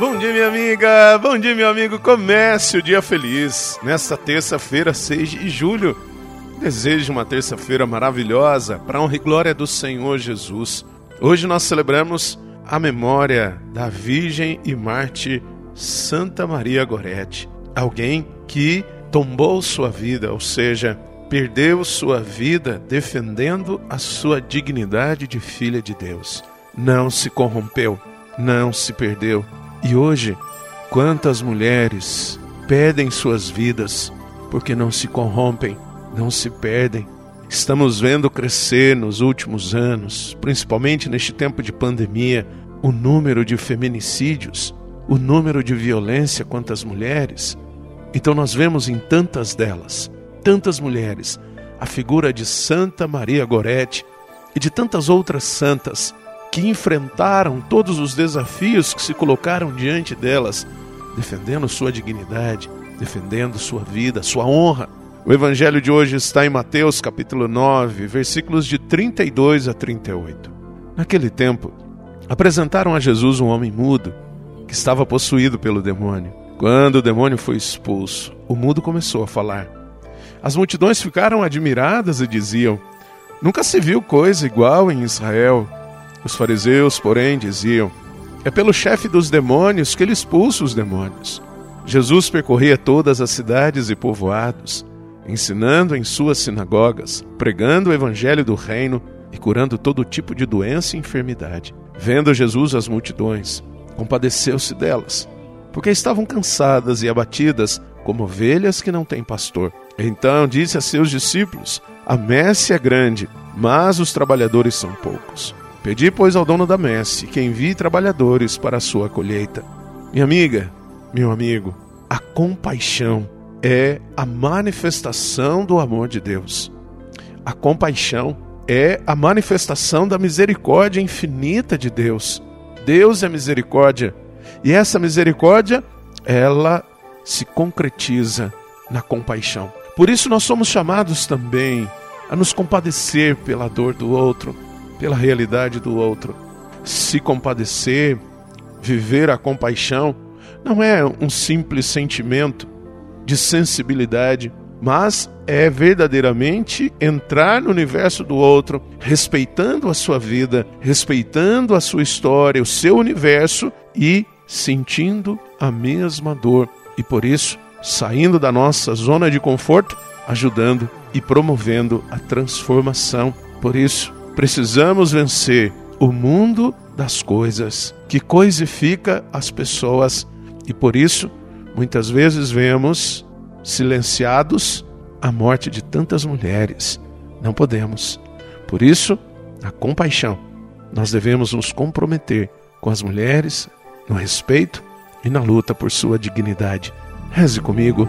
Bom dia, minha amiga. Bom dia, meu amigo. Comece o dia feliz. Nesta terça-feira, 6 de julho. Desejo uma terça-feira maravilhosa para honra e glória do Senhor Jesus. Hoje nós celebramos a memória da Virgem e Marte Santa Maria Gorete. Alguém que tombou sua vida, ou seja, perdeu sua vida defendendo a sua dignidade de filha de Deus. Não se corrompeu, não se perdeu. E hoje, quantas mulheres perdem suas vidas porque não se corrompem, não se perdem. Estamos vendo crescer nos últimos anos, principalmente neste tempo de pandemia, o número de feminicídios, o número de violência contra as mulheres. Então nós vemos em tantas delas tantas mulheres, a figura de Santa Maria Gorete e de tantas outras santas que enfrentaram todos os desafios que se colocaram diante delas, defendendo sua dignidade, defendendo sua vida, sua honra. O evangelho de hoje está em Mateus capítulo 9, versículos de 32 a 38. Naquele tempo, apresentaram a Jesus um homem mudo que estava possuído pelo demônio. Quando o demônio foi expulso, o mudo começou a falar. As multidões ficaram admiradas e diziam: Nunca se viu coisa igual em Israel. Os fariseus, porém, diziam: É pelo chefe dos demônios que ele expulsa os demônios. Jesus percorria todas as cidades e povoados, ensinando em suas sinagogas, pregando o evangelho do reino e curando todo tipo de doença e enfermidade. Vendo Jesus as multidões, compadeceu-se delas, porque estavam cansadas e abatidas como ovelhas que não têm pastor. Então disse a seus discípulos: A messe é grande, mas os trabalhadores são poucos. Pedi, pois, ao dono da messe que envie trabalhadores para a sua colheita. Minha amiga, meu amigo, a compaixão é a manifestação do amor de Deus. A compaixão é a manifestação da misericórdia infinita de Deus. Deus é misericórdia, e essa misericórdia, ela se concretiza na compaixão. Por isso nós somos chamados também a nos compadecer pela dor do outro, pela realidade do outro. Se compadecer, viver a compaixão, não é um simples sentimento de sensibilidade, mas é verdadeiramente entrar no universo do outro, respeitando a sua vida, respeitando a sua história, o seu universo e sentindo a mesma dor. E por isso saindo da nossa zona de conforto, ajudando e promovendo a transformação. Por isso, precisamos vencer o mundo das coisas que coisifica as pessoas e por isso muitas vezes vemos silenciados a morte de tantas mulheres. Não podemos. Por isso, a compaixão. Nós devemos nos comprometer com as mulheres no respeito e na luta por sua dignidade. Reze comigo.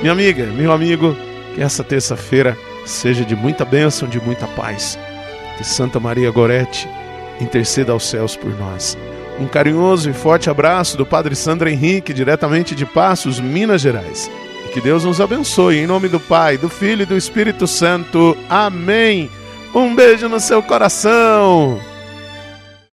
Minha amiga, meu amigo, que essa terça-feira seja de muita bênção, de muita paz. Que Santa Maria Gorete interceda aos céus por nós. Um carinhoso e forte abraço do Padre Sandro Henrique, diretamente de Passos, Minas Gerais. Que Deus nos abençoe. Em nome do Pai, do Filho e do Espírito Santo. Amém. Um beijo no seu coração.